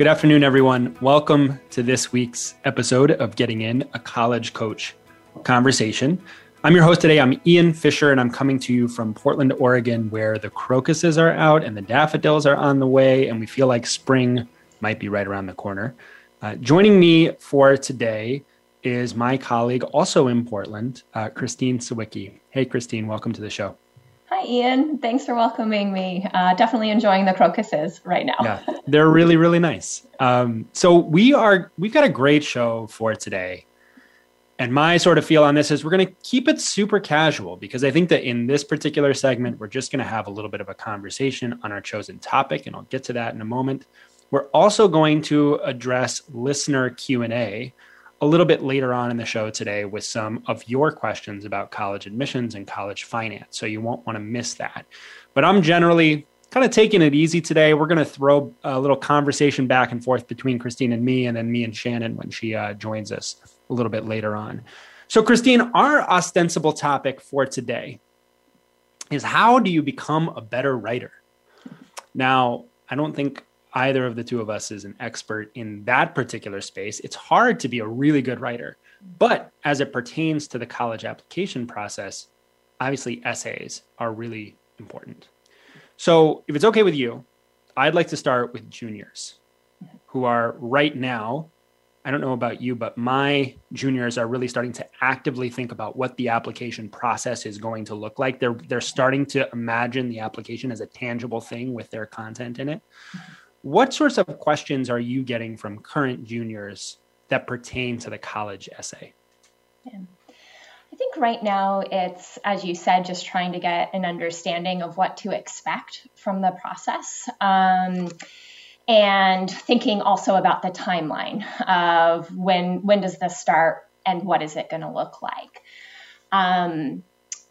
Good afternoon, everyone. Welcome to this week's episode of Getting In, a College Coach Conversation. I'm your host today. I'm Ian Fisher, and I'm coming to you from Portland, Oregon, where the crocuses are out and the daffodils are on the way, and we feel like spring might be right around the corner. Uh, joining me for today is my colleague, also in Portland, uh, Christine Sawicki. Hey, Christine, welcome to the show. Hi, Ian. Thanks for welcoming me. Uh, definitely enjoying the crocuses right now. yeah, they're really, really nice. Um, so we are we've got a great show for today, and my sort of feel on this is we're going to keep it super casual because I think that in this particular segment we're just going to have a little bit of a conversation on our chosen topic, and I'll get to that in a moment. We're also going to address listener Q and A a little bit later on in the show today with some of your questions about college admissions and college finance. So you won't want to miss that. But I'm generally kind of taking it easy today. We're going to throw a little conversation back and forth between Christine and me, and then me and Shannon when she uh, joins us a little bit later on. So, Christine, our ostensible topic for today is how do you become a better writer? Now, I don't think either of the two of us is an expert in that particular space, it's hard to be a really good writer. But as it pertains to the college application process, obviously essays are really important. So, if it's okay with you, I'd like to start with juniors who are right now. I don't know about you, but my juniors are really starting to actively think about what the application process is going to look like. They're they're starting to imagine the application as a tangible thing with their content in it. What sorts of questions are you getting from current juniors that pertain to the college essay? Yeah. I think right now it's, as you said, just trying to get an understanding of what to expect from the process. Um, and thinking also about the timeline of when when does this start and what is it going to look like. Um,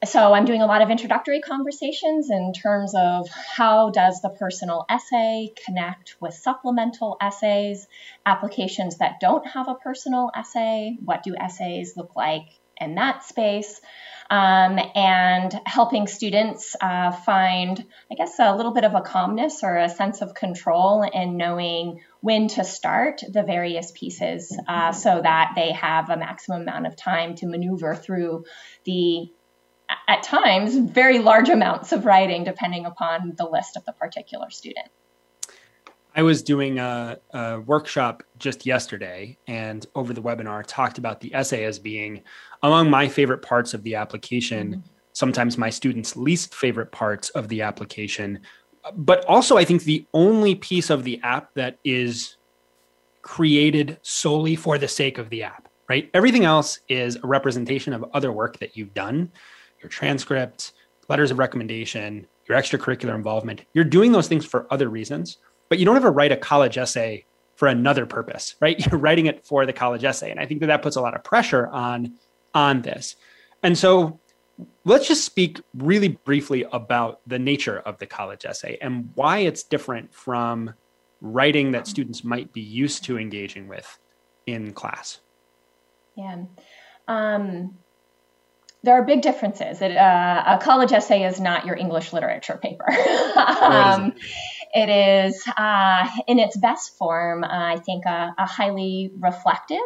so I'm doing a lot of introductory conversations in terms of how does the personal essay connect with supplemental essays, applications that don't have a personal essay, what do essays look like in that space, um, and helping students uh, find, I guess, a little bit of a calmness or a sense of control in knowing when to start the various pieces uh, so that they have a maximum amount of time to maneuver through the at times very large amounts of writing depending upon the list of the particular student. I was doing a, a, workshop just yesterday and over the webinar talked about the essay as being among my favorite parts of the application, mm-hmm. sometimes my students' least favorite parts of the application, but also I think the only piece of the app that is created solely for the sake of the app, right? Everything else is a representation of other work that you've done your transcript, letters of recommendation, your extracurricular involvement. You're doing those things for other reasons, but you don't ever write a college essay for another purpose, right? You're writing it for the college essay. And I think that that puts a lot of pressure on on this. And so let's just speak really briefly about the nature of the college essay and why it's different from writing that students might be used to engaging with in class. Yeah. Um, there are big differences. It, uh, a college essay is not your English literature paper. um, it is, uh, in its best form, uh, I think, a, a highly reflective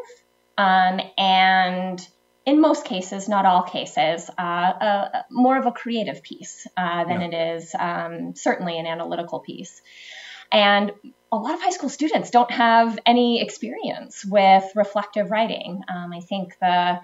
um, and, in most cases, not all cases, uh, a, more of a creative piece uh, than yeah. it is um, certainly an analytical piece. And a lot of high school students don't have any experience with reflective writing. Um, I think the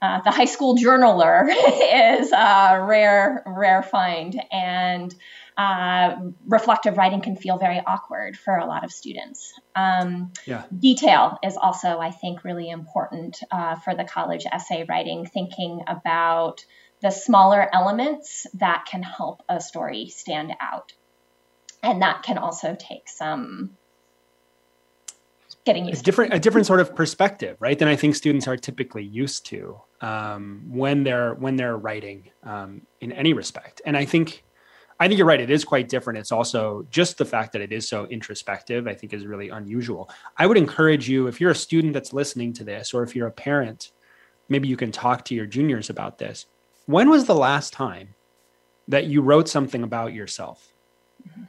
uh, the high school journaler is a rare, rare find, and uh, reflective writing can feel very awkward for a lot of students. Um, yeah. Detail is also, I think, really important uh, for the college essay writing, thinking about the smaller elements that can help a story stand out. And that can also take some getting used a different a different sort of perspective, right? Than I think students are typically used to um, when they're when they're writing um, in any respect. And I think I think you're right. It is quite different. It's also just the fact that it is so introspective. I think is really unusual. I would encourage you if you're a student that's listening to this, or if you're a parent, maybe you can talk to your juniors about this. When was the last time that you wrote something about yourself? Mm-hmm.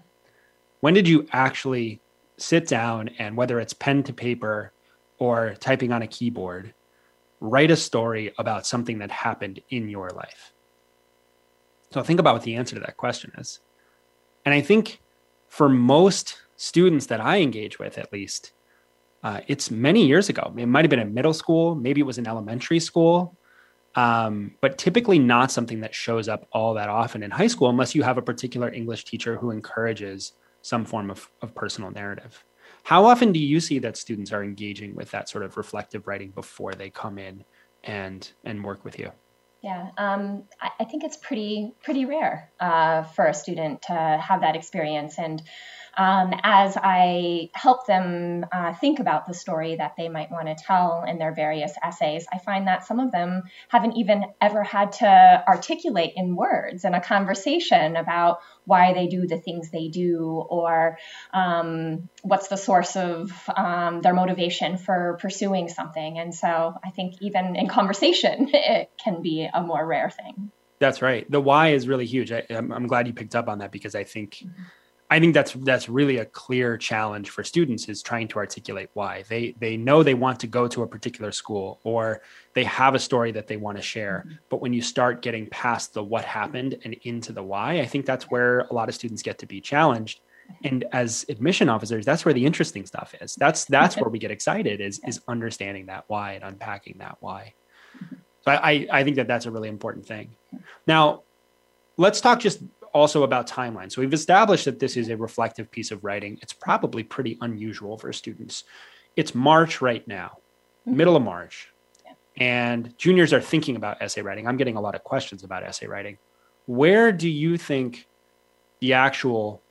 When did you actually sit down and whether it's pen to paper or typing on a keyboard, write a story about something that happened in your life. So think about what the answer to that question is. And I think for most students that I engage with, at least, uh, it's many years ago. It might have been in middle school, maybe it was in elementary school, um, but typically not something that shows up all that often in high school unless you have a particular English teacher who encourages some form of, of personal narrative. How often do you see that students are engaging with that sort of reflective writing before they come in and and work with you? Yeah, um, I, I, think it's pretty pretty rare uh, for a student to have that experience, and um, as I help them uh, think about the story that they might want to tell in their various essays, I find that some of them haven't even ever had to articulate in words in a conversation about why they do the things they do or um, what's the source of um, their motivation for pursuing something. And so I think even in conversation, it can be a more rare thing. That's right. The why is really huge. I, am glad you picked up on that because I think. Mm-hmm I think that's that's really a clear challenge for students is trying to articulate why. They they know they want to go to a particular school or they have a story that they want to share. Mm-hmm. but when you start getting past the what happened and into the why I think that's where a lot of students get to be challenged. And as admission officers that's where the interesting stuff is. That's that's where we get excited is is understanding that why and unpacking that why. Mm-hmm. so I I think that that's a really important thing. Now let's talk just also about timeline. So we've established that this is a reflective piece of writing. It's probably pretty unusual for students. It's March right now, mm-hmm. middle of March. Yeah. And juniors are thinking about essay writing. I'm getting a lot of questions about essay writing. Where do you think the actual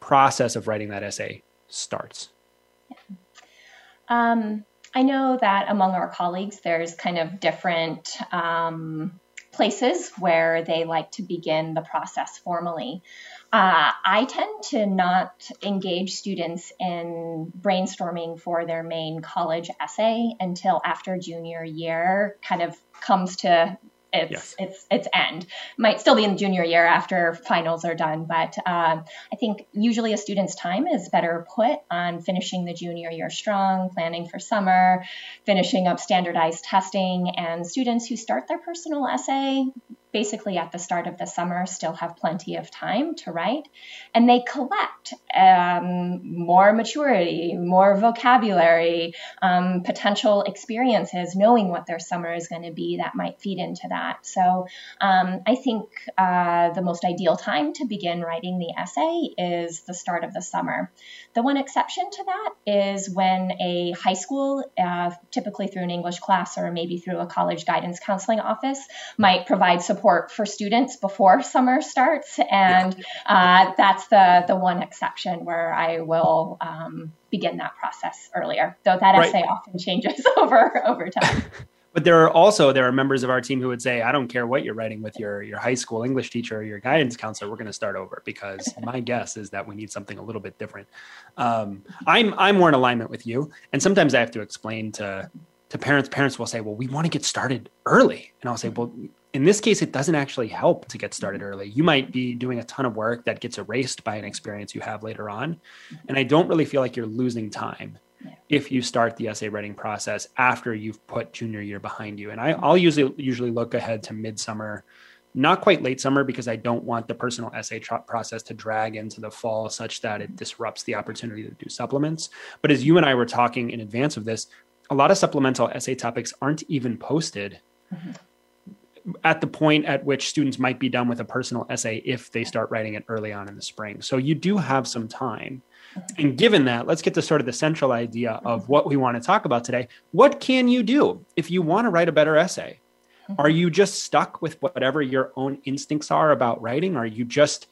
process of writing that essay starts? Yeah. Um, I know that among our colleagues, there's kind of different um, places where they like to begin the process formally. Uh, I tend to not engage students in brainstorming for their main college essay until after junior year kind of comes to its yes. its its end. Might still be in the junior year after finals are done, but um, I think usually a student's time is better put on finishing the junior year strong, planning for summer, finishing up standardized testing, and students who start their personal essay basically at the start of the summer still have plenty of time to write. And they collect um, more maturity more vocabulary um, potential experiences knowing what their summer is going to be that might feed into that. So um, i think uh, the most ideal time to begin writing the essay is the start of the summer. The one exception to that is when a high school uh, typically through an english class or maybe through a college guidance counseling office might provide support support for students before summer starts, and uh, that's the the one exception where I will um, begin that process earlier. Though that right. essay often changes over over time. but there are also there are members of our team who would say i don't care what you're writing with your your high school english teacher or your guidance counselor we're going to start over because my guess is that we need something a little bit different um, i'm i'm more in alignment with you and sometimes i have to explain to to parents parents will say well we want to get started early and i'll say well in this case, it doesn't actually help to get started early. You might be doing a ton of work that gets erased by an experience you have later on. And I don't really feel like you're losing time if you start the essay writing process after you've put junior year behind you. And I, will usually usually look ahead to midsummer, not quite late summer, because I don't want the personal essay process to drag into the fall such that it disrupts the opportunity to do supplements. But as you and I were talking in advance of this, a lot of supplemental essay topics aren't even posted. Mm-hmm at the point at which students might be done with a personal essay if they start writing it early on in the spring. So you do have some time. And given that, let's get to sort of the central idea of what we want to talk about today. What can you do if you want to write a better essay? Are you just stuck with whatever your own instincts are about writing? Are you just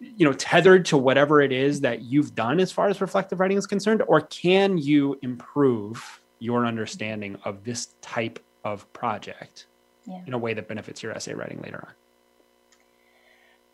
you know tethered to whatever it is that you've done as far as reflective writing is concerned or can you improve your understanding of this type of project yeah. in a way that benefits your essay writing later on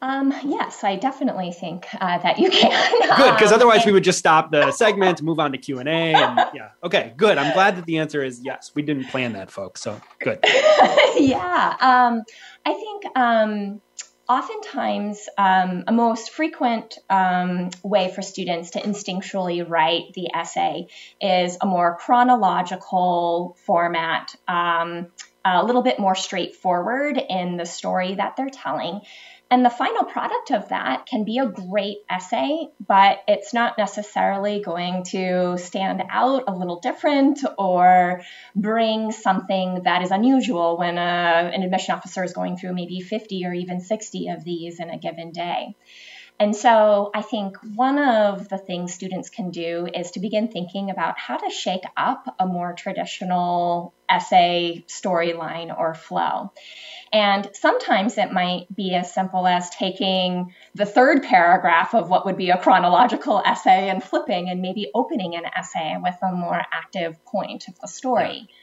um, yes, I definitely think uh, that you can. good, because um, otherwise we would just stop the segment, move on to Q and A, and yeah, okay, good. I'm glad that the answer is yes. We didn't plan that, folks, so good. yeah, um, I think um, oftentimes um, a most frequent um, way for students to instinctually write the essay is a more chronological format, um, a little bit more straightforward in the story that they're telling. And the final product of that can be a great essay, but it's not necessarily going to stand out a little different or bring something that is unusual when a, uh, an admission officer is going through maybe 50 or even 60 of these in a given day. And so I think one of the things students can do is to begin thinking about how to shake up a more traditional essay storyline or flow. And sometimes it might be as simple as taking the third paragraph of what would be a chronological essay and flipping and maybe opening an essay with a more active point of the story. Yeah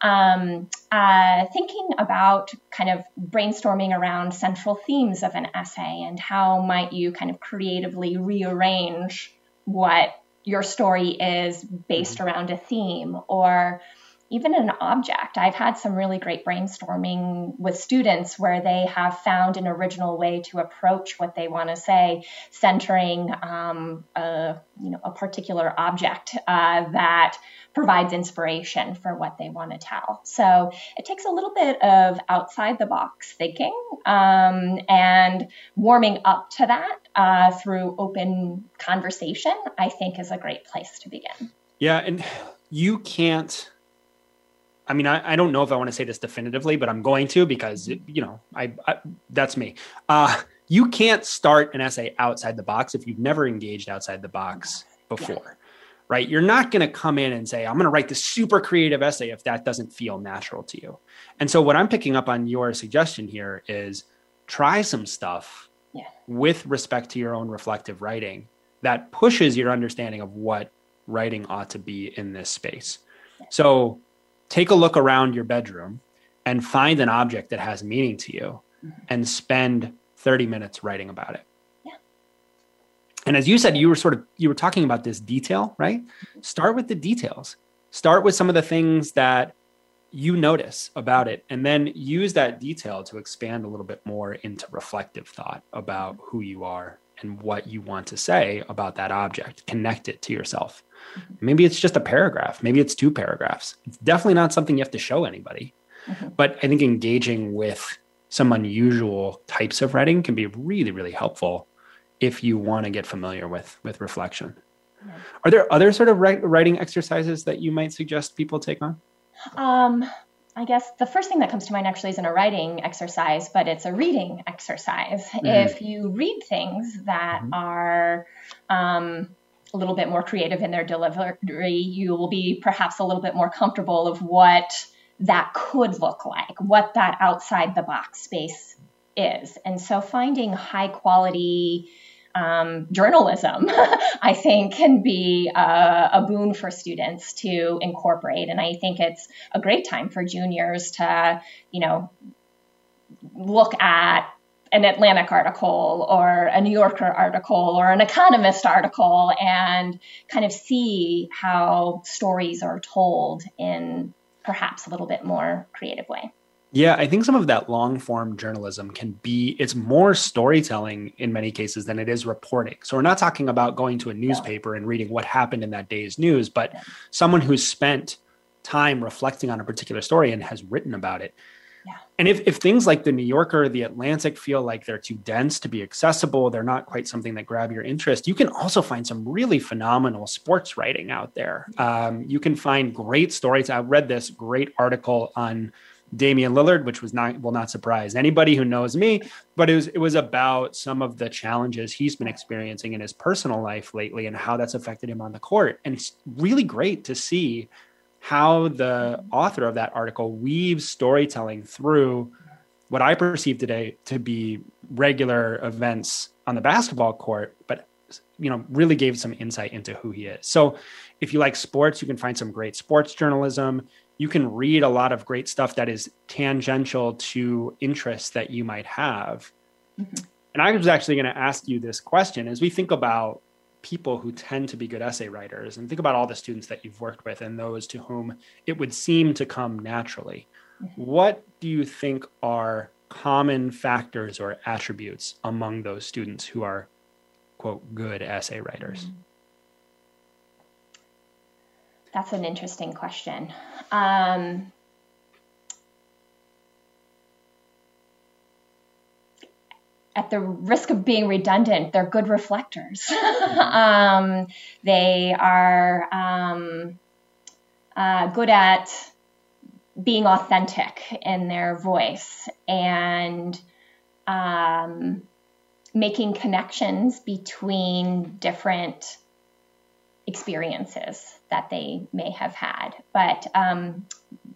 um, uh, thinking about kind of brainstorming around central themes of an essay and how might you kind of creatively rearrange what your story is based mm-hmm. around a theme or even an object. I've had some really great brainstorming with students where they have found an original way to approach what they want to say, centering um, a, you know, a particular object uh, that provides inspiration for what they want to tell. So it takes a little bit of outside the box thinking um, and warming up to that uh, through open conversation, I think is a great place to begin. Yeah. And you can't I mean, I, I don't know if I want to say this definitively, but I'm going to because you know, I, I that's me. Uh, you can't start an essay outside the box if you've never engaged outside the box before, yeah. right? You're not going to come in and say, "I'm going to write this super creative essay" if that doesn't feel natural to you. And so, what I'm picking up on your suggestion here is try some stuff yeah. with respect to your own reflective writing that pushes your understanding of what writing ought to be in this space. So take a look around your bedroom and find an object that has meaning to you mm-hmm. and spend 30 minutes writing about it. Yeah. And as you said, you were sort of you were talking about this detail, right? Mm-hmm. Start with the details. Start with some of the things that you notice about it and then use that detail to expand a little bit more into reflective thought about who you are and what you want to say about that object connect it to yourself. Maybe it's just a paragraph. Maybe it's two paragraphs. It's definitely not something you have to show anybody. Mm-hmm. But I think engaging with some unusual types of writing can be really, really helpful if you want to get familiar with with reflection. Yeah. Are there other sort of writing exercises that you might suggest people take on? Um, I guess the first thing that comes to mind actually isn't a writing exercise, but it's a reading exercise. Mm-hmm. If you read things that mm-hmm. are um, a little bit more creative in their delivery, you will be perhaps a little bit more comfortable of what that could look like, what that outside the box space is. And so finding high quality um, journalism, I think, can be a, a, boon for students to incorporate. And I think it's a great time for juniors to, you know, look at an Atlantic article or a New Yorker article or an Economist article and kind of see how stories are told in perhaps a little bit more creative way. Yeah, I think some of that long form journalism can be, it's more storytelling in many cases than it is reporting. So we're not talking about going to a newspaper and reading what happened in that day's news, but someone who's spent time reflecting on a particular story and has written about it and if, if things like the New Yorker or the Atlantic feel like they're too dense to be accessible, they're not quite something that grab your interest, you can also find some really phenomenal sports writing out there. Um, you can find great stories. I read this great article on Damian Lillard, which was not will not surprise anybody who knows me, but it was it was about some of the challenges he's been experiencing in his personal life lately and how that's affected him on the court. And it's really great to see how the author of that article weaves storytelling through what I perceive today to be regular events on the basketball court, but you know really gave some insight into who he is. So if you like sports, you can find some great sports journalism. You can read a lot of great stuff that is tangential to interests that you might have. Mm-hmm. And I was actually going to ask you this question as we think about people who tend to be good essay writers and think about all the students that you've worked with and those to whom it would seem to come naturally. Mm-hmm. What do you think are common factors or attributes among those students who are, quote, good essay writers? Mm-hmm. That's an interesting question. Um, at the risk of being redundant, they're good reflectors. um, they are um, uh, good at being authentic in their voice and um, making connections between different experiences that they may have had, but um,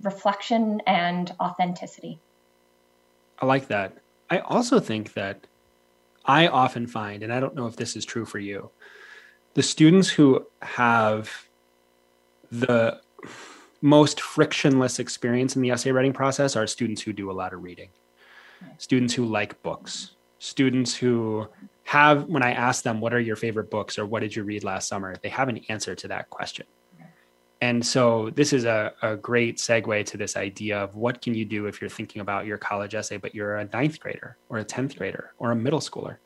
reflection and authenticity. I like that. I also think that I often find, and I don't know if this is true for you, the students who have the most frictionless experience in the essay writing process are students who do a lot of reading, students who like books, students who have, when I ask them, what are your favorite books or what did you read last summer, they have an answer to that question. And so this is a, a great segue to this idea of what can you do if you're thinking about your college essay, but you're a ninth grader or a 10th grader or a middle schooler.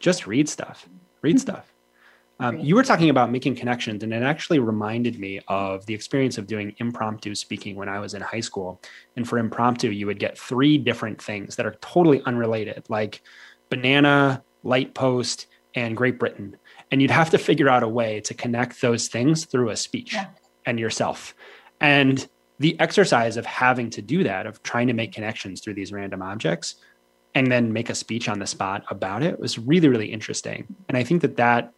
Just read stuff, read stuff. Um, you were talking about making connections, and it actually reminded me of the experience of doing impromptu speaking when I was in high school. And for impromptu, you would get three different things that are totally unrelated, like banana, light post, and Great Britain. And you'd have to figure out a way to connect those things through a speech. Yeah and yourself. And the exercise of having to do that, of trying to make connections through these random objects and then make a speech on the spot about it was really, really interesting. And I think that that,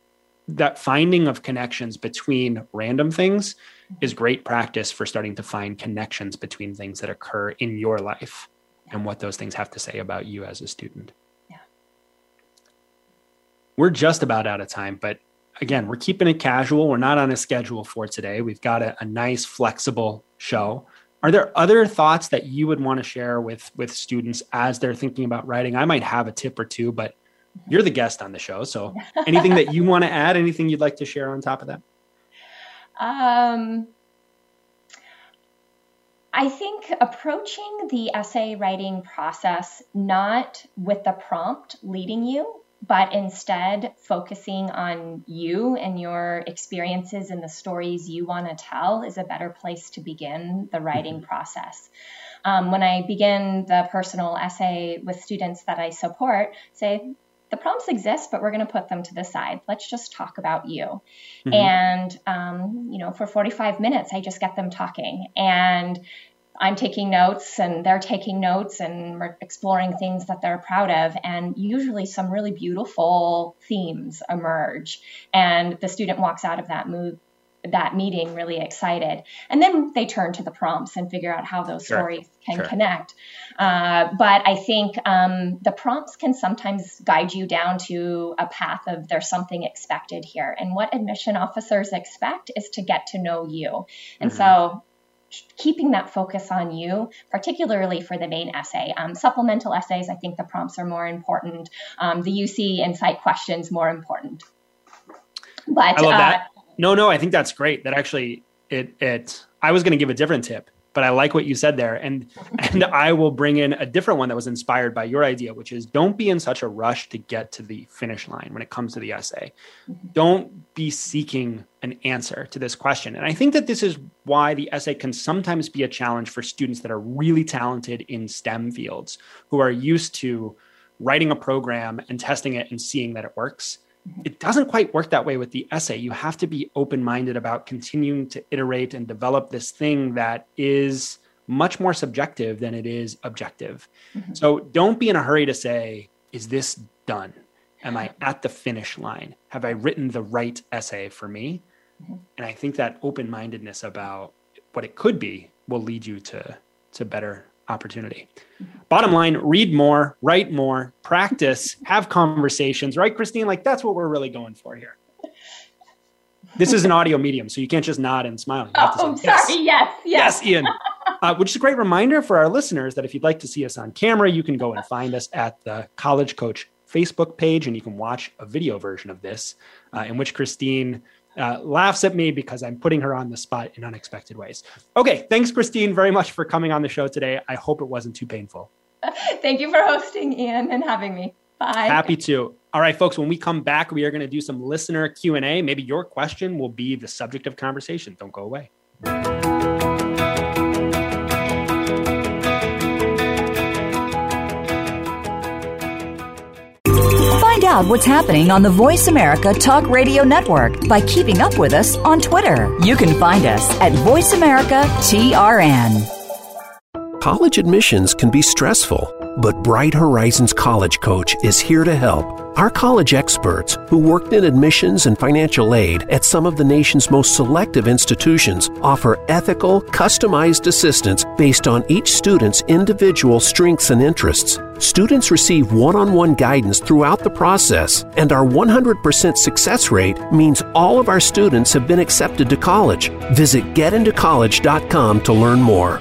that finding of connections between random things is great practice for starting to find connections between things that occur in your life and what those things have to say about you as a student. Yeah. We're just about out of time, but again, we're keeping it casual. We're not on a schedule for today. We've got a, a nice, flexible show. Are there other thoughts that you would want to share with with students as they're thinking about writing? I might have a tip or two, but you're the guest on the show, so anything that you want to add? Anything you'd like to share on top of that? Um, I think approaching the essay writing process not with the prompt leading you, but instead focusing on you and your experiences and the stories you want to tell is a better place to begin the writing mm-hmm. process. Um, when I begin the personal essay with students that I support, say, the prompts exist, but we're going to put them to the side. Let's just talk about you. Mm-hmm. And, um, you know, for 45 minutes, I just get them talking. And I'm taking notes and they're taking notes and we're exploring things that they're proud of. And usually some really beautiful themes emerge. And the student walks out of that move, that meeting really excited. And then they turn to the prompts and figure out how those sure. stories can sure. connect. Uh, but I think um, the prompts can sometimes guide you down to a path of there's something expected here. And what admission officers expect is to get to know you. And mm-hmm. so keeping that focus on you, particularly for the main essay. Um, supplemental essays, I think the prompts are more important. Um, the UC Insight questions more important. But I love uh, that. No, no, I think that's great. That actually it it. I was going to give a different tip, but I like what you said there. And and I will bring in a different one that was inspired by your idea, which is don't be in such a rush to get to the finish line when it comes to the essay. Mm-hmm. Don't be seeking an answer to this question. And I think that this is why the essay can sometimes be a challenge for students that are really talented in STEM fields who are used to writing a program and testing it and seeing that it works it doesn't quite work that way with the essay. You have to be open minded about continuing to iterate and develop this thing that is much more subjective than it is objective. Mm-hmm. So don't be in a hurry to say, is this done? Am I at the finish line? Have I written the right essay for me? Mm-hmm. And I think that open mindedness about what it could be will lead you to, to better, opportunity. Bottom line, read more, write more, practice, have conversations, right, Christine? Like that's what we're really going for here. This is an audio medium, so you can't just nod and smile. Oh, I'm sorry. Yes, yes, yes, Ian. Uh, which is a great reminder for our listeners that if you'd like to see us on camera, you can go and find us at the College Coach Facebook page, and you can watch a video version of this, uh, in which Christine uh, laughs at me because I'm putting her on the spot in unexpected ways. Okay, thanks, Christine, very much for coming on the show today. I hope it wasn't too painful. Thank you for hosting, Ian, and having me. Bye. Happy to. All right, folks. When we come back, we are going to do some listener Q and A. Maybe your question will be the subject of conversation. Don't go away. Out what's happening on the Voice America Talk Radio Network by keeping up with us on Twitter. You can find us at Voice America TRN. College admissions can be stressful, but Bright Horizons College Coach is here to help. Our college experts, who worked in admissions and financial aid at some of the nation's most selective institutions, offer ethical, customized assistance based on each student's individual strengths and interests. Students receive one on one guidance throughout the process, and our 100% success rate means all of our students have been accepted to college. Visit getintocollege.com to learn more.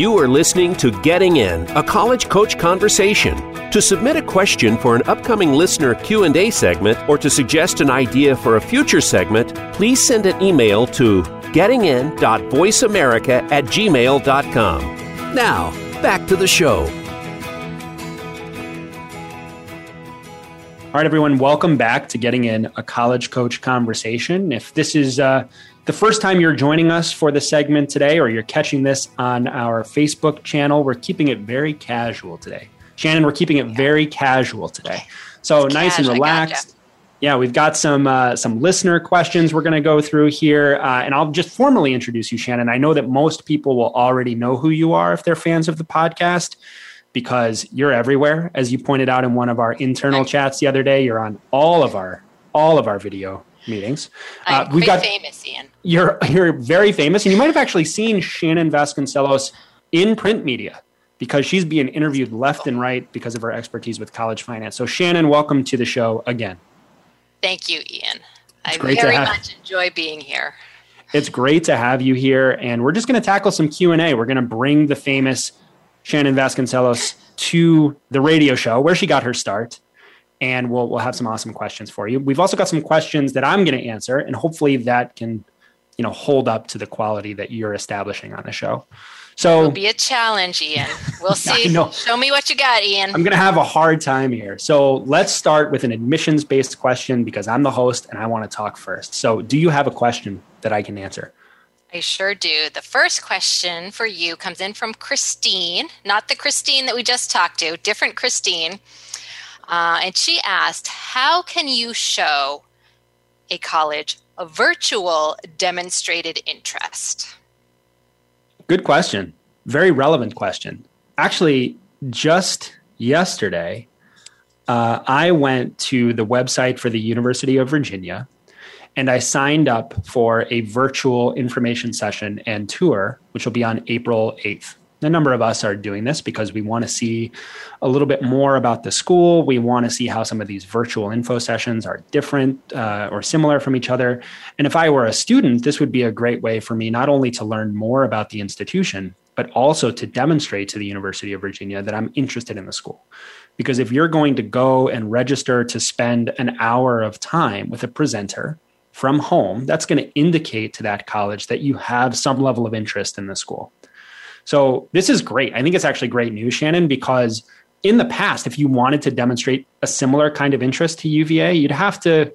You are listening to Getting In, a college coach conversation. To submit a question for an upcoming listener Q&A segment or to suggest an idea for a future segment, please send an email to gettingin.voiceamerica at gmail.com. Now, back to the show. All right, everyone, welcome back to Getting In, a college coach conversation. If this is uh, the first time you're joining us for the segment today, or you're catching this on our Facebook channel, we're keeping it very casual today. Shannon, we're keeping it very casual today. So It's nice and cash, relaxed. gotcha. Yeah, we've got some uh, some listener questions we're going to go through here, uh, and I'll just formally introduce you, Shannon. I know that most people will already know who you are if they're fans of the podcast, because you're everywhere. As you pointed out in one of our internal chats the other day, you're on all of our all of our video meetings. I'm Uh, we've got famous, Ian. you're you're very famous, and you might have actually seen Shannon Vasconcelos in print media because she's being interviewed left and right because of her expertise with college finance. So, Shannon, welcome to the show again. Thank you, Ian. I great to very have- much enjoy being here. It's great to have you here, and we're just going to tackle some Q and A. We're going to bring the famous Shannon Vasconcelos to the radio show where she got her start, and we'll we'll have some awesome questions for you. We've also got some questions that I'm going to answer, and hopefully that can you know hold up to the quality that you're establishing on the show. So It'll be a challenge, Ian. We'll see. Show me what you got, Ian. I'm going to have a hard time here. So let's start with an admissions based question because I'm the host and I want to talk first. So, do you have a question that I can answer? I sure do. The first question for you comes in from Christine, not the Christine that we just talked to, different Christine. Uh, and she asked, How can you show a college a virtual demonstrated interest? Good question. Very relevant question. Actually, just yesterday, uh, I went to the website for the University of Virginia and I signed up for a virtual information session and tour, which will be on April 8th. A number of us are doing this because we want to see a little bit more about the school. We want to see how some of these virtual info sessions are different uh, or similar from each other. And if I were a student, this would be a great way for me not only to learn more about the institution, but also to demonstrate to the University of Virginia that I'm interested in the school. Because if you're going to go and register to spend an hour of time with a presenter from home, that's going to indicate to that college that you have some level of interest in the school. So this is great. I think it's actually great news, Shannon, because in the past, if you wanted to demonstrate a similar kind of interest to UVA, you'd have to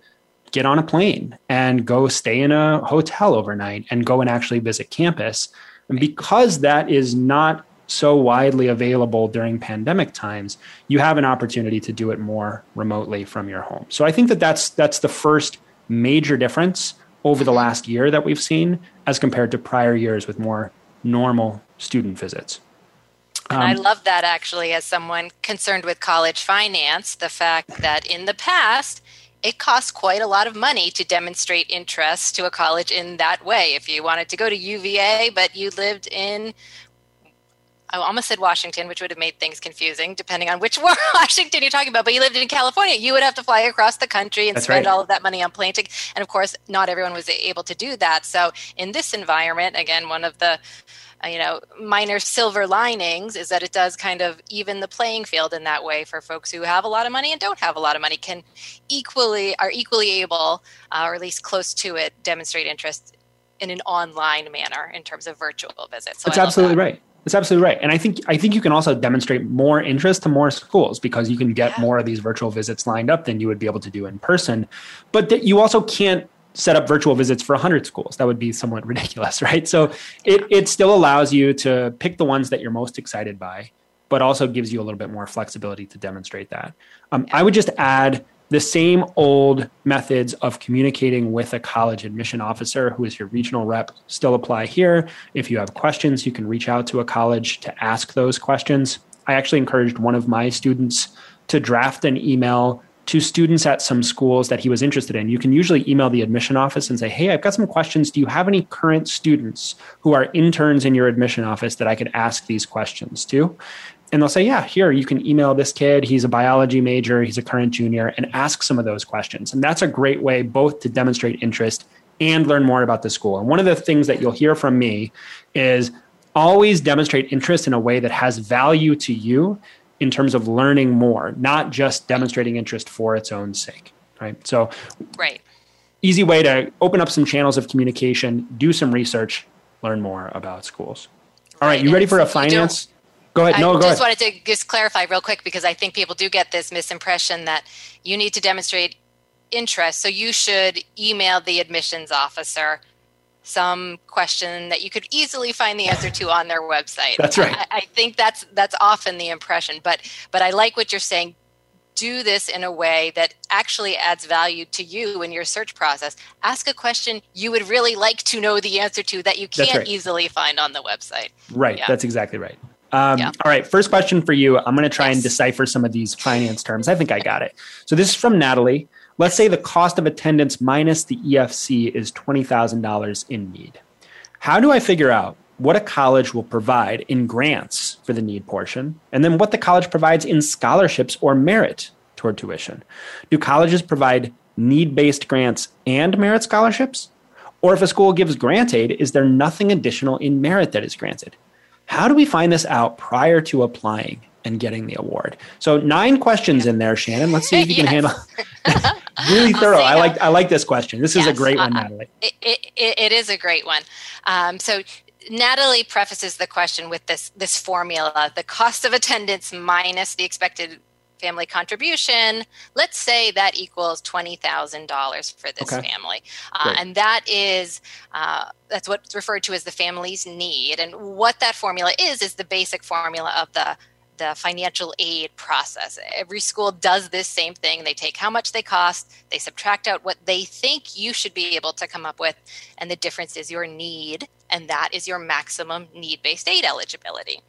get on a plane and go stay in a hotel overnight and go and actually visit campus. And because that is not so widely available during pandemic times, you have an opportunity to do it more remotely from your home. So I think that that's that's the first major difference over the last year that we've seen as compared to prior years with more normal student visits. Um, I love that actually, as someone concerned with college finance, the fact that in the past, it costs quite a lot of money to demonstrate interest to a college in that way. If you wanted to go to UVA, but you lived in I almost said Washington, which would have made things confusing depending on which Washington you're talking about. But you lived in California, you would have to fly across the country and That's spend right. all of that money on plane tickets. And of course, not everyone was able to do that. So in this environment, again, one of the uh, you know minor silver linings is that it does kind of even the playing field in that way for folks who have a lot of money and don't have a lot of money can equally are equally able uh, or at least close to it demonstrate interest in an online manner in terms of virtual visits. So That's absolutely that. right. That's absolutely right. And I think I think you can also demonstrate more interest to more schools because you can get yeah. more of these virtual visits lined up than you would be able to do in person. But that you also can't set up virtual visits for 100 schools. That would be somewhat ridiculous, right? So it it still allows you to pick the ones that you're most excited by, but also gives you a little bit more flexibility to demonstrate that. Um, I would just add the same old methods of communicating with a college admission officer who is your regional rep still apply here. If you have questions, you can reach out to a college to ask those questions. I actually encouraged one of my students to draft an email to students at some schools that he was interested in. You can usually email the admission office and say, Hey, I've got some questions. Do you have any current students who are interns in your admission office that I could ask these questions to? and they'll say, yeah, here, you can email this kid. He's a biology major, he's a current junior, and ask some of those questions. And that's a great way both to demonstrate interest and learn more about the school. And one of the things that you'll hear from me is always demonstrate interest in a way that has value to you in terms of learning more, not just demonstrating interest for its own sake. Right. So, right. Easy way to open up some channels of communication, do some research, learn more about schools. All right, right. you ready for a finance? Go ahead. No, I go just ahead. wanted to just clarify real quick because I think people do get this misimpression that you need to demonstrate interest. So you should email the admissions officer some question that you could easily find the answer to on their website. That's right. I, I think that's that's often the impression. But but I like what you're saying do this in a way that actually adds value to you in your search process. Ask a question you would really like to know the answer to that you can't right. easily find on the website. Right. Yeah. That's exactly right. Um, yeah. All right, first question for you. I'm going to try yes. and decipher some of these finance terms. I think I got it. So this is from Natalie. Let's say the cost of attendance minus the EFC is $20,000 in need. How do I figure out what a college will provide in grants for the need portion, and then what the college provides in scholarships or merit toward tuition? Do colleges provide need based grants and merit scholarships? Or if a school gives grant aid, is there nothing additional in merit that is granted? How do we find this out prior to applying and getting the award? So nine questions in there, Shannon. Let's see if you can handle. really thorough. I like I like this question. This yes, is a great one, uh, Natalie. It, it, it is a great one. Um, so Natalie prefaces the question with this this formula: the cost of attendance minus the expected family contribution, let's say that equals $20,000 for this okay. family. Uh, and that is, uh, that's what's referred to as the family's need. And what that formula is, is the basic formula of the the financial aid process. Every school does this same thing. They take how much they cost, they subtract out what they think you should be able to come up with, and the difference is your need, and that is your maximum need based aid eligibility.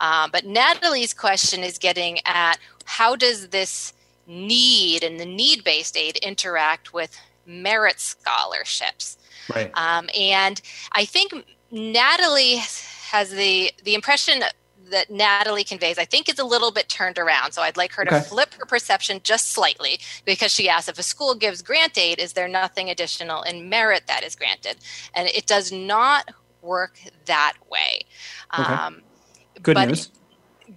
Um, but Natalie's question is getting at how does this need and the need based aid interact with merit scholarships? Right. Um, and I think Natalie has the the impression that Natalie conveys, I think, is a little bit turned around. So I'd like her okay. to flip her perception just slightly because she asks if a school gives grant aid, is there nothing additional in merit that is granted? And it does not work that way. Okay. Um, Good news.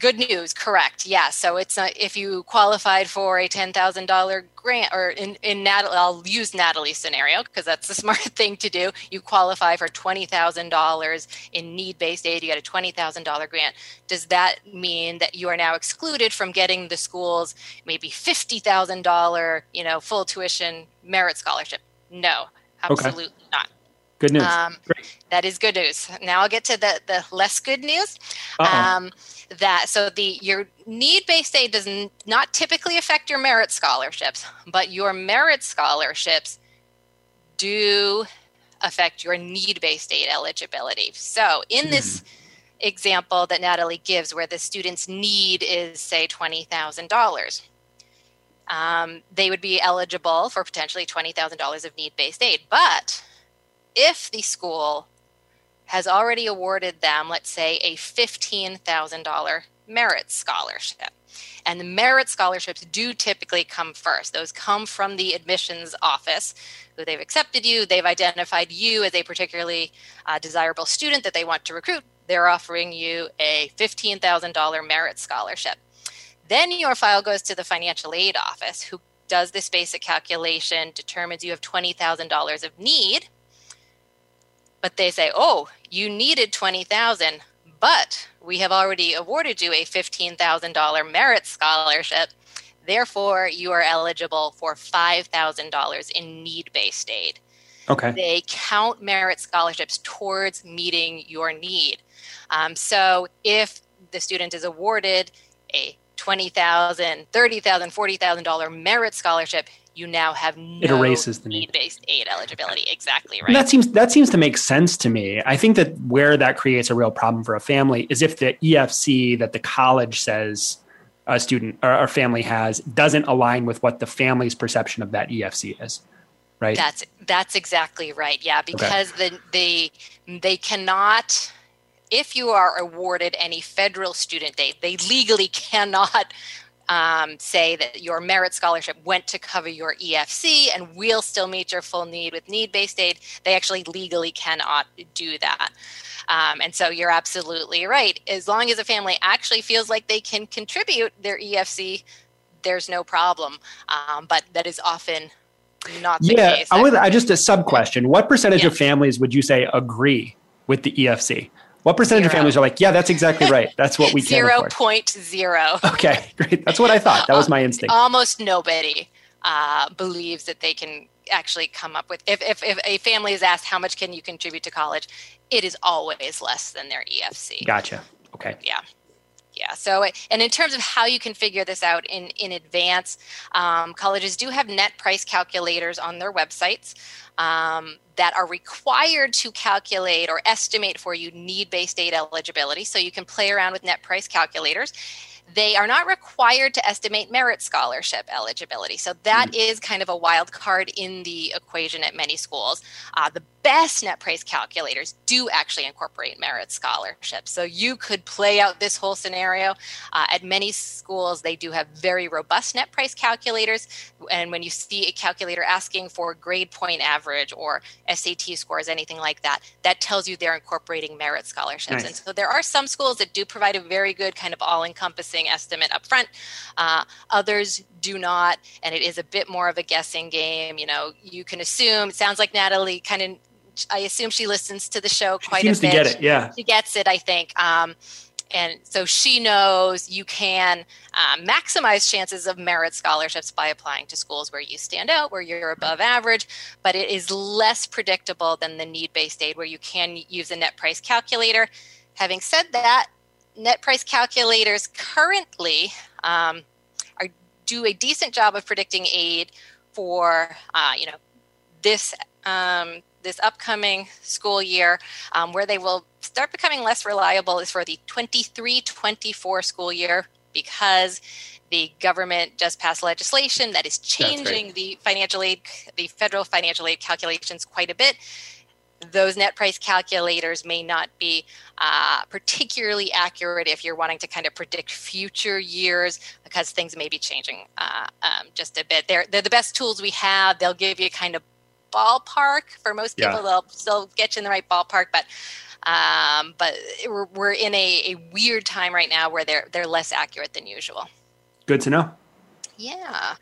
Good news, correct? Yeah. So it's a, if you qualified for a ten thousand dollar grant, or in in Natalie, I'll use Natalie's scenario because that's the smart thing to do. You qualify for twenty thousand dollars in need based aid. You get a twenty thousand dollar grant. Does that mean that you are now excluded from getting the school's maybe fifty thousand dollar, you know, full tuition merit scholarship? No, absolutely okay. not. Good news. Um, that is good news. Now I'll get to the, the less good news. Um, that so the your need based aid does not typically affect your merit scholarships, but your merit scholarships do affect your need based aid eligibility. So in this mm. example that Natalie gives, where the student's need is say twenty thousand dollars. Um, they would be eligible for potentially $20,000 of need based aid. But if the school has already awarded them, let's say, a $15,000 merit scholarship. And the merit scholarships do typically come first. Those come from the admissions office, who they've accepted you. They've identified you as a particularly uh, desirable student that they want to recruit. They're offering you a $15,000 merit scholarship. Then your file goes to the financial aid office, who does this basic calculation, determines you have $20,000 of need, but they say, "Oh, you needed 20,000, but we have already awarded you a $15,000 merit scholarship. Therefore, you are eligible for $5,000 in need-based aid." Okay. They count merit scholarships towards meeting your need. Um, so if the student is awarded a $20,000, $30,000, $40,000 merit scholarship, you now have no it erases the need-based aid eligibility. Exactly right. And that seems that seems to make sense to me. I think that where that creates a real problem for a family is if the EFC that the college says a student or a family has doesn't align with what the family's perception of that EFC is. Right. That's that's exactly right. Yeah, because okay. the they they cannot if you are awarded any federal student aid, they legally cannot um, say that your merit scholarship went to cover your EFC and will still meet your full need with need based aid, they actually legally cannot do that. Um, and so you're absolutely right. As long as a family actually feels like they can contribute their EFC, there's no problem. Um, but that is often not the yeah, case. I would. I just a sub question. What percentage of families would you say agree with the EFC? What percentage zero. of families are like, yeah, that's exactly right. That's what we can Zero point zero. Okay, great. That's what I thought. That was my instinct. Almost nobody uh, believes that they can actually come up with. If, if, if a family is asked how much can you contribute to college, it is always less than their EFC. Gotcha. Okay. Yeah. Yeah. So, and in terms of how you can figure this out in in advance, um, colleges do have net price calculators on their websites um, that are required to calculate or estimate for you need based aid eligibility. So you can play around with net price calculators. They are not required to estimate merit scholarship eligibility. So that mm. is kind of a wild card in the equation at many schools. Uh, the best net price calculators do actually incorporate merit scholarships. So you could play out this whole scenario. Uh, at many schools, they do have very robust net price calculators. And when you see a calculator asking for grade point average or SAT scores, anything like that, that tells you they're incorporating merit scholarships. Nice. And so there are some schools that do provide a very good kind of all encompassing estimate up front. Uh, others do not, and it is a bit more of a guessing game. You know, you can assume, it sounds like Natalie kind of I assume she listens to the show quite she seems a bit. to get it, yeah. She gets it, I think. Um, and so she knows you can um, maximize chances of merit scholarships by applying to schools where you stand out, where you're above average, but it is less predictable than the need based aid where you can use a net price calculator. Having said that, net price calculators currently um, are do a decent job of predicting aid for uh, you know this um, this upcoming school year, um, where they will start becoming less reliable, is for the 23 24 school year because the government just passed legislation that is changing right. the financial aid, the federal financial aid calculations quite a bit. Those net price calculators may not be uh, particularly accurate if you're wanting to kind of predict future years because things may be changing uh, um, just a bit. They're, they're the best tools we have. They'll give you kind of ballpark. For most people, yeah. they'll still get you in the right ballpark, but Um, but we're, we're in a, a weird time right now where they're they're less accurate than usual. Good to know. Yeah.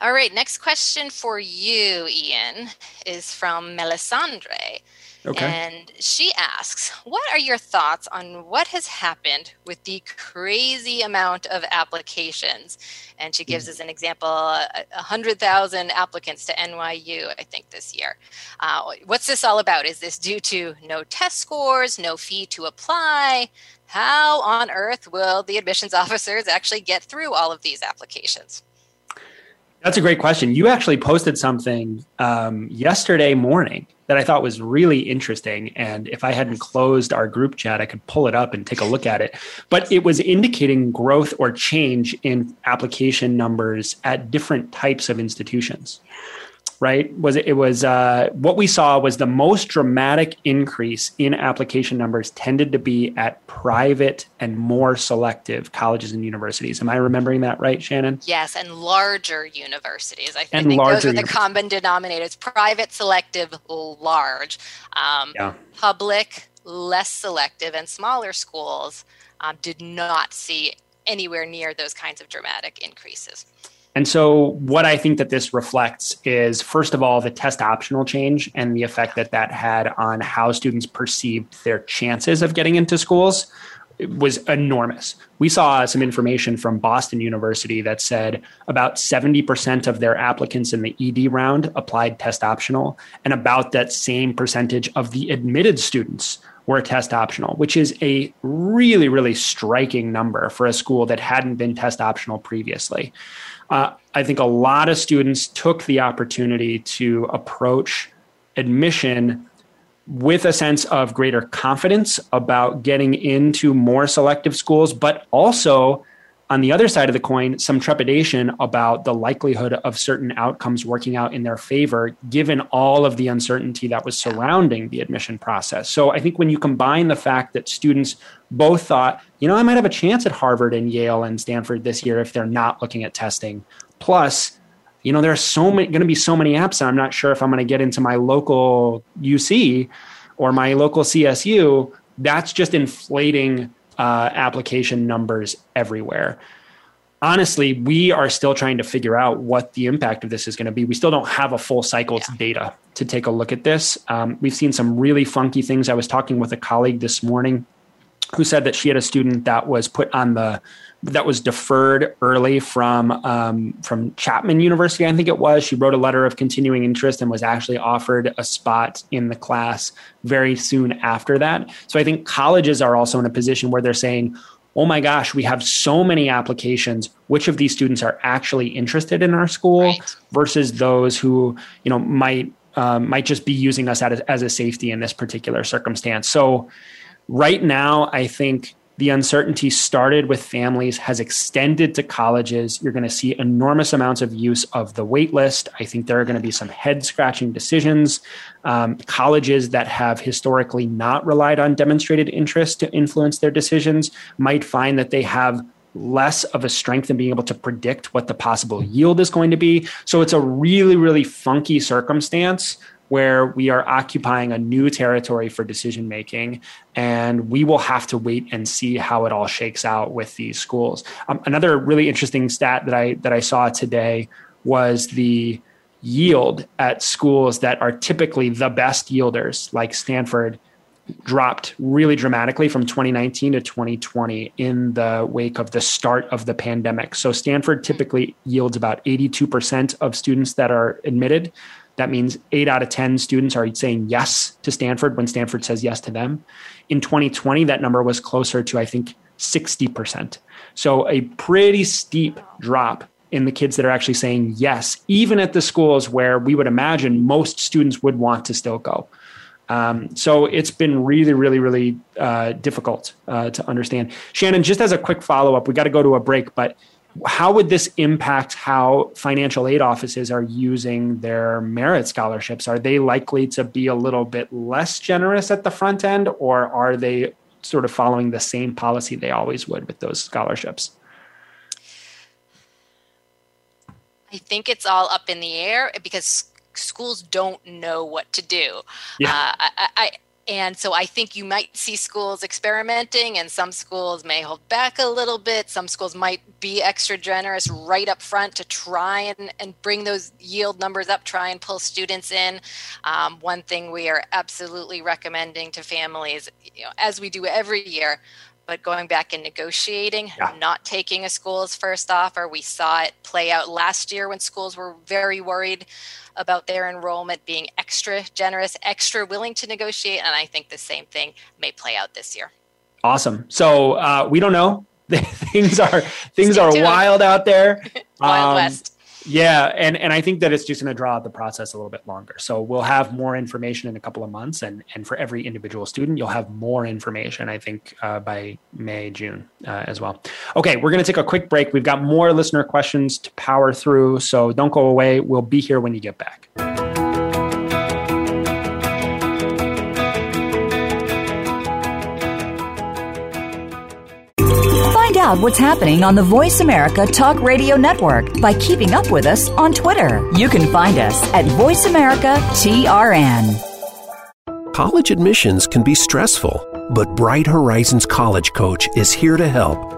All right. Next question for you, Ian, is from Melisandre. Okay. And she asks, What are your thoughts on what has happened with the crazy amount of applications? And she gives us an example 100,000 applicants to NYU, I think, this year. Uh, what's this all about? Is this due to no test scores, no fee to apply? How on earth will the admissions officers actually get through all of these applications? That's a great question. You actually posted something um, yesterday morning that I thought was really interesting. And if I hadn't closed our group chat, I could pull it up and take a look at it. But it was indicating growth or change in application numbers at different types of institutions right? Was it, it was uh, what we saw was the most dramatic increase in application numbers tended to be at private and more selective colleges and universities. Am i remembering that right shannon? Yes and larger universities. I, and think those are the common denominators. Private selective large. Um, yeah. public less selective and smaller schools um, did not see anywhere near those kinds of dramatic increases and so, what I think that this reflects is, first of all, the test optional change and the effect that that had on how students perceived their chances of getting into schools was enormous. We saw some information from Boston University that said about 70% of their applicants in the ED round applied test optional, and about that same percentage of the admitted students were test optional, which is a really, really striking number for a school that hadn't been test optional previously uh, I think a lot of students took the opportunity to approach admission with a sense of greater confidence about getting into more selective schools, but also on the other side of the coin, some trepidation about the likelihood of certain outcomes working out in their favor, given all of the uncertainty that was surrounding the admission process. So I think when you combine the fact that students both thought, you know, I might have a chance at Harvard and Yale and Stanford this year if they're not looking at testing, plus, you know, there are so many going to be so many apps, and I'm not sure if I'm going to get into my local UC or my local CSU. That's just inflating uh, application numbers everywhere. Honestly, we are still trying to figure out what the impact of this is going to be. We still don't have a full cycle's yeah. data to take a look at this. Um, we've seen some really funky things. I was talking with a colleague this morning who said that she had a student that was put on the that was deferred early from um, from Chapman University, I think it was. She wrote a letter of continuing interest and was actually offered a spot in the class very soon after that. So I think colleges are also in a position where they're saying, "Oh my gosh, we have so many applications. Which of these students are actually interested in our school right. versus those who you know might um, might just be using us as, as a safety in this particular circumstance?" So right now, I think the uncertainty started with families, has extended to colleges. You're going to see enormous amounts of use of the wait list. I think there are going to be some head scratching decisions. Um, colleges that have historically not relied on demonstrated interest to influence their decisions might find that they have less of a strength in being able to predict what the possible yield is going to be. So it's a really, really funky circumstance where we are occupying a new territory for decision making and we will have to wait and see how it all shakes out with these schools um, another really interesting stat that i that i saw today was the yield at schools that are typically the best yielders like stanford dropped really dramatically from 2019 to 2020 in the wake of the start of the pandemic. So Stanford typically yields about 82% of students that are admitted. That means eight out of 10 students are saying yes to Stanford when Stanford says yes to them. In 2020, that number was closer to, I think, 60%. So a pretty steep drop in the kids that are actually saying yes, even at the schools where we would imagine most students would want to still go. Um, so it's been really, really, really uh, difficult uh, to understand. Shannon, just as a quick follow up, we got to go to a break, but how would this impact how financial aid offices are using their merit scholarships? Are they likely to be a little bit less generous at the front end, or are they sort of following the same policy they always would with those scholarships? I think it's all up in the air because schools don't know what to do. Yeah. Uh, I, I, and so I think you might see schools experimenting, and some schools may hold back a little bit. Some schools might be extra generous right up front to try and, and bring those yield numbers up, try and pull students in. Um, one thing we are absolutely recommending to families, you know, as we do every year, but going back and negotiating, yeah. not taking a school's first offer. We saw it play out last year when schools were very worried about their enrollment being extra generous, extra willing to negotiate. And I think the same thing may play out this year. Awesome. So uh, we don't know. things are things Stay are tuned. wild out there. wild um, West. Yeah, and and I think that it's just going to draw out the process a little bit longer. So we'll have more information in a couple of months, and and for every individual student, you'll have more information. I think uh, by May June uh, as well. Okay, we're going to take a quick break. We've got more listener questions to power through, so don't go away. We'll be here when you get back. Out what's happening on the Voice America Talk Radio Network by keeping up with us on Twitter. You can find us at Voice America TRN. College admissions can be stressful, but Bright Horizons College Coach is here to help.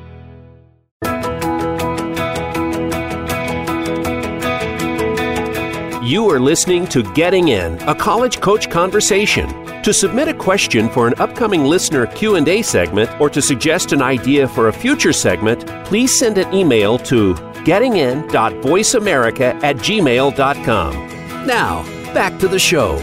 You are listening to Getting In, a college coach conversation. To submit a question for an upcoming listener Q&A segment or to suggest an idea for a future segment, please send an email to gettingin.voiceamerica at gmail.com. Now, back to the show.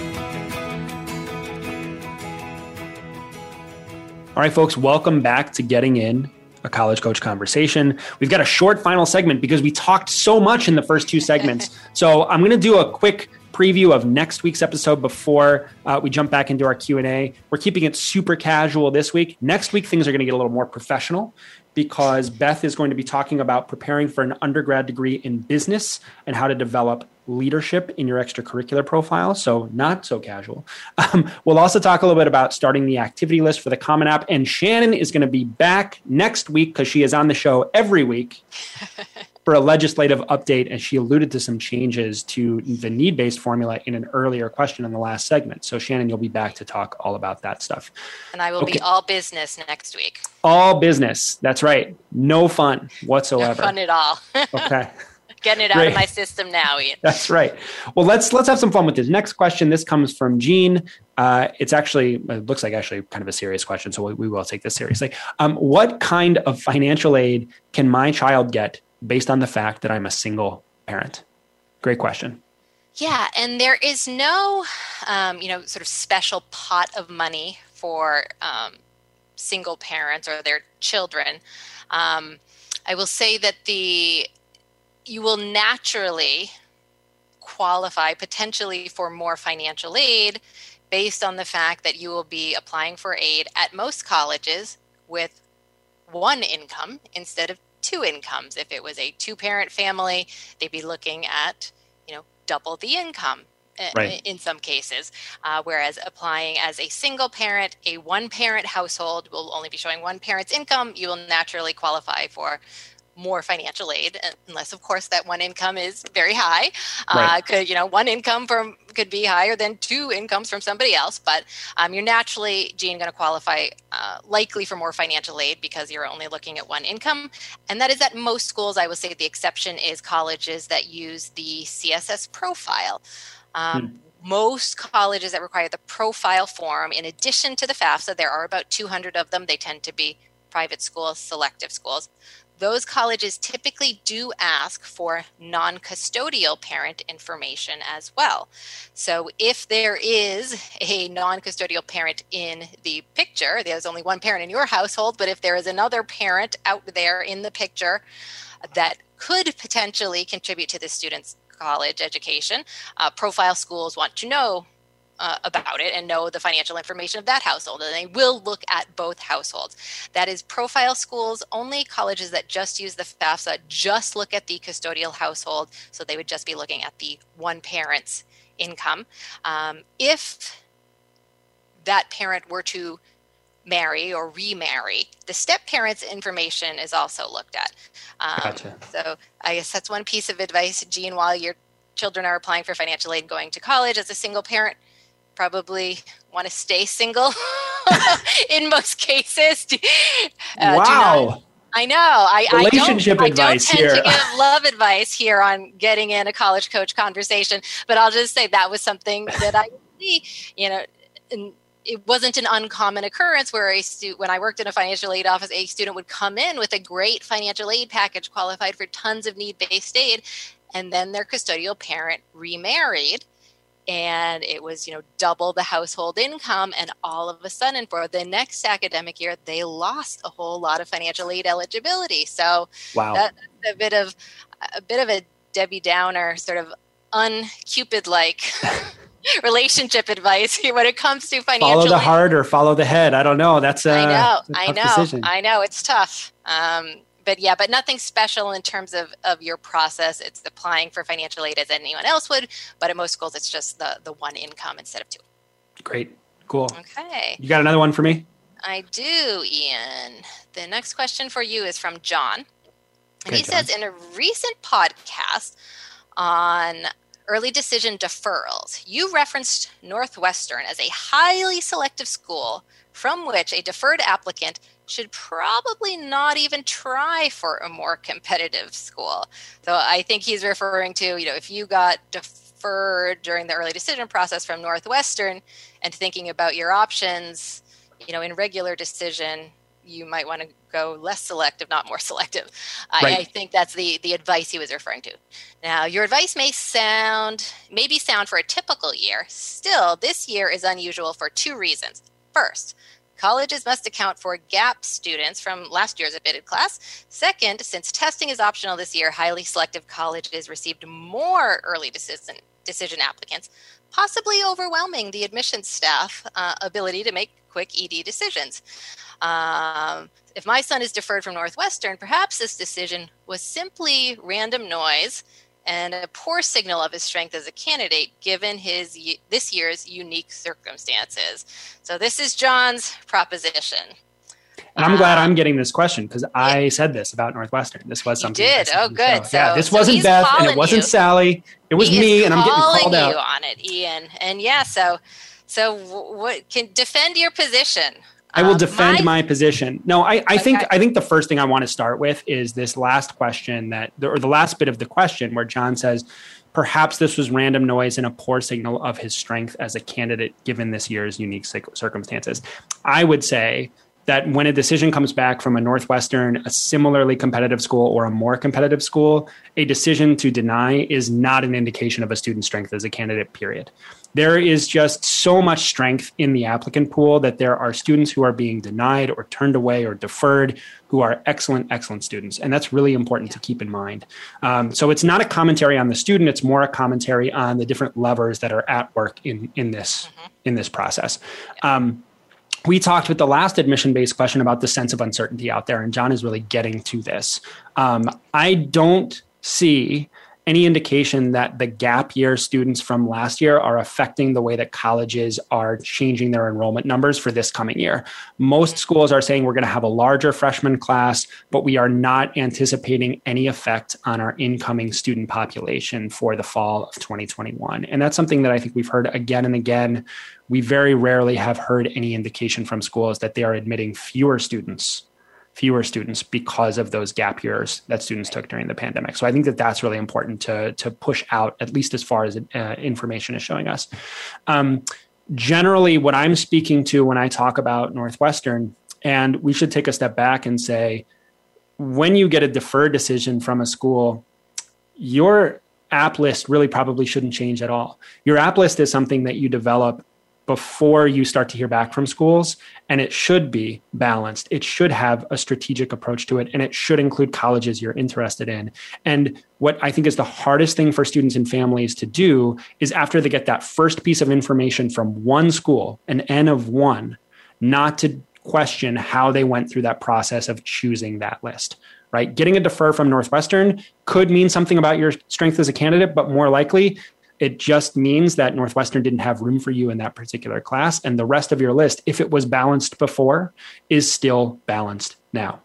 All right, folks, welcome back to Getting In a college coach conversation. We've got a short final segment because we talked so much in the first two segments. so I'm going to do a quick preview of next week's episode before uh, we jump back into our q&a we're keeping it super casual this week next week things are going to get a little more professional because beth is going to be talking about preparing for an undergrad degree in business and how to develop leadership in your extracurricular profile. So, not so casual. Um, we'll also talk a little bit about starting the activity list for the Common App. And Shannon is going to be back next week because she is on the show every week for a legislative update. And she alluded to some changes to the need based formula in an earlier question in the last segment. So, Shannon, you'll be back to talk all about that stuff. And I will okay. be all business next week. All business. That's right. No fun whatsoever. No fun at all. okay. Getting it out Great. of my system now, Ian. That's right. Well, let's let's have some fun with this. Next question. This comes from Gene. Uh, it's actually it looks like actually kind of a serious question, so we, we will take this seriously. Um, what kind of financial aid can my child get based on the fact that I'm a single parent? Great question. Yeah, and there is no, um, you know, sort of special pot of money for um, single parents or their children. Um, I will say that the you will naturally qualify potentially for more financial aid based on the fact that you will be applying for aid at most colleges with one income instead of two incomes. If it was a two parent family, they'd be looking at, you know, double the income uh, right. in some cases. Uh, whereas applying as a single parent, a one parent household will only be showing one parent's income, you will naturally qualify for more financial aid, unless of course that one income is very high. Uh, right. Uh, could you know one income from could be higher than two incomes from somebody else, but um, you're naturally, Gene, going to qualify uh, likely for more financial aid because you're only looking at one income, and that is at most schools. I would say the exception is colleges that use the CSS profile. Um, hmm most colleges that require the profile form, in addition to the FAFSA, there are about 200 of them. They tend to be private schools, selective schools those colleges typically do ask for non custodial parent information as well. So if there is a non custodial parent in the picture, there's only one parent in your household, but if there is another parent out there in the picture that could potentially contribute to the student's college education, uh, profile schools want to know uh, about it and know the financial information of that household. And they will look at both households. That is profile schools, only colleges that just use the FAFSA just look at the custodial household. So they would just be looking at the one parent's income. Um, if that parent were to marry or remarry, the step parents' information is also looked at. Um, gotcha. So I guess that's one piece of advice, Gene, while your children are applying for financial aid and going to college as a single parent probably want to stay single in most cases. Uh, wow. Not, I know. I, Relationship I don't, advice I don't tend here. to give love advice here on getting in a college coach conversation, but I'll just say that was something that I see, you know, it wasn't an uncommon occurrence where a student, when I worked in a financial aid office, a student would come in with a great financial aid package qualified for tons of need based aid, and then their custodial parent remarried and it was you know double the household income and all of a sudden for the next academic year they lost a whole lot of financial aid eligibility. So wow. that's a bit of a bit of a debbie downer sort of uncupid like relationship advice when it comes to financial follow the heart or follow the head. I don't know. That's a, I know. I know. decision. I know. It's tough. Um, but yeah, but nothing special in terms of, of your process. It's applying for financial aid as anyone else would, but at most schools, it's just the, the one income instead of two. Great. Cool. Okay. You got another one for me? I do, Ian. The next question for you is from John. And okay, he John. says in a recent podcast on early decision deferrals, you referenced Northwestern as a highly selective school from which a deferred applicant should probably not even try for a more competitive school. So I think he's referring to, you know, if you got deferred during the early decision process from Northwestern and thinking about your options, you know, in regular decision, you might want to go less selective, not more selective. Right. I, I, think that's the the advice he was referring to. Now, your advice may sound maybe sound for a typical year. Still, this year is unusual for two reasons. First, Colleges must account for gap students from last year's admitted class. Second, since testing is optional this year, highly selective colleges received more early decision, decision applicants, possibly overwhelming the admissions staff uh, ability to make quick ED decisions. Um, if my son is deferred from Northwestern, perhaps this decision was simply random noise and a poor signal of his strength as a candidate given his this year's unique circumstances. So this is John's proposition. And I'm glad I'm getting this question because I said this about Northwestern. This was something. You did. Oh, good. So, yeah, this so wasn't Beth and it wasn't you. Sally. It was he me, and I'm getting called you out on it, Ian. And yeah, so so what can defend your position? I will um, defend my, my position. No, I, I okay. think I think the first thing I want to start with is this last question that or the last bit of the question where John says perhaps this was random noise and a poor signal of his strength as a candidate given this year's unique circumstances. I would say that when a decision comes back from a Northwestern, a similarly competitive school, or a more competitive school, a decision to deny is not an indication of a student's strength as a candidate, period there is just so much strength in the applicant pool that there are students who are being denied or turned away or deferred who are excellent, excellent students. And that's really important to keep in mind. Um, so it's not a commentary on the student, it's more a commentary on the different levers that are at work in, in, this, mm-hmm. in this process. Um, we talked with the last admission based question about the sense of uncertainty out there, and John is really getting to this. Um, I don't see any indication that the gap year students from last year are affecting the way that colleges are changing their enrollment numbers for this coming year. Most schools are saying we're going to have a larger freshman class, but we are not anticipating any effect on our incoming student population for the fall of 2021. And that's something that I think we've heard again and again. We very rarely have heard any indication from schools that they are admitting fewer students fewer students because of those gap years that students took during the pandemic. So I think that that's really important to to push out at least as far as uh, information is showing us. Um, generally, what I'm speaking to when I talk about Northwestern, and we should take a step back and say, when you get a deferred decision from a school, your app list really probably shouldn't change at all. Your app list is something that you develop before you start to hear back from schools and it should be balanced it should have a strategic approach to it and it should include colleges you're interested in and what i think is the hardest thing for students and families to do is after they get that first piece of information from one school an n of 1 not to question how they went through that process of choosing that list right? Getting a defer from Northwestern could mean something about your strength as a candidate, but more likely it just means that Northwestern didn't have room for you in that particular class. And the rest of your list, if it was balanced before, is still balanced now.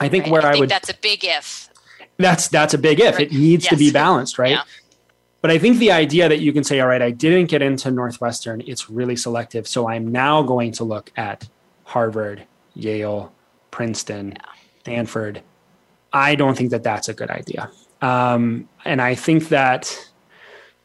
I think right. where I, I, would that's a big if. That's that's a big if. It needs yes. to be balanced, right? Yeah. But I think the idea that you can say, all right, I didn't get into Northwestern, it's really selective. So I'm now going to look at Harvard, Yale, Princeton, yeah. Stanford. I don't think that that's a good idea. Um, and I think that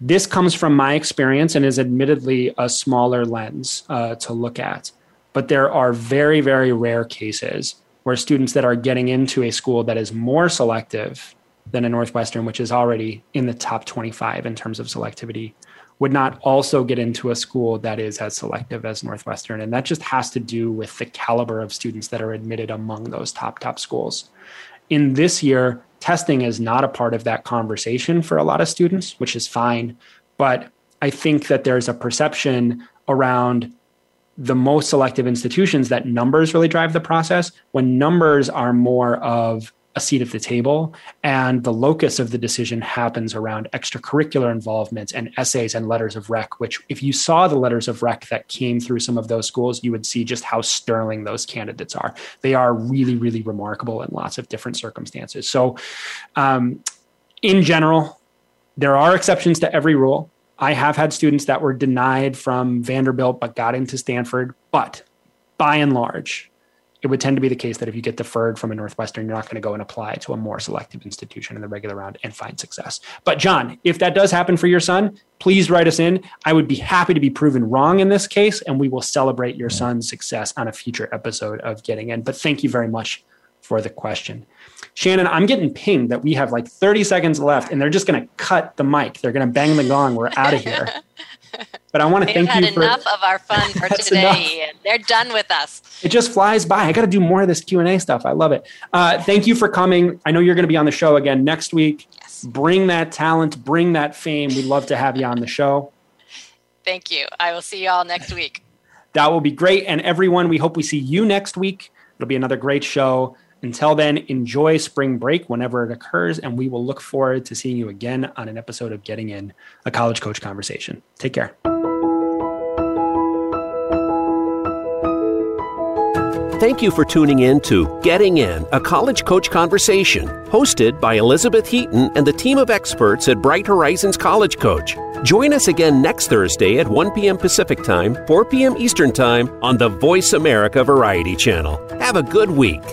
this comes from my experience and is admittedly a smaller lens uh, to look at. But there are very, very rare cases where students that are getting into a school that is more selective than a Northwestern, which is already in the top 25 in terms of selectivity, would not also get into a school that is as selective as Northwestern. And that just has to do with the caliber of students that are admitted among those top, top schools. In this year, testing is not a part of that conversation for a lot of students, which is fine. But I think that there's a perception around the most selective institutions that numbers really drive the process when numbers are more of a seat at the table and the locus of the decision happens around extracurricular involvement and essays and letters of rec which if you saw the letters of rec that came through some of those schools you would see just how sterling those candidates are. They are really really remarkable in lots of different circumstances. So um, in general there are exceptions to every rule. I have had students that were denied from vanderbilt but got into stanford but by and large it would tend to be the case that if you get deferred from a Northwestern, you're not going to go and apply to a more selective institution in the regular round and find success. But, John, if that does happen for your son, please write us in. I would be happy to be proven wrong in this case, and we will celebrate your son's success on a future episode of Getting In. But thank you very much for the question. Shannon, I'm getting pinged that we have like 30 seconds left and they're just going to cut the mic. They're going to bang the gong. We're out of here. But I want to thank had you for enough of our fun for today. Enough. They're done with us. It just flies by. I got to do more of this Q and A stuff. I love it. Uh, thank you for coming. I know you're going to be on the show again next week. Yes. Bring that talent. Bring that fame. We'd love to have you on the show. Thank you. I will see you all next week. That will be great. And everyone, we hope we see you next week. It'll be another great show. Until then, enjoy spring break whenever it occurs, and we will look forward to seeing you again on an episode of Getting In, a college coach conversation. Take care. Thank you for tuning in to Getting In, a college coach conversation, hosted by Elizabeth Heaton and the team of experts at Bright Horizons College Coach. Join us again next Thursday at 1 p.m. Pacific Time, 4 p.m. Eastern Time on the Voice America Variety Channel. Have a good week.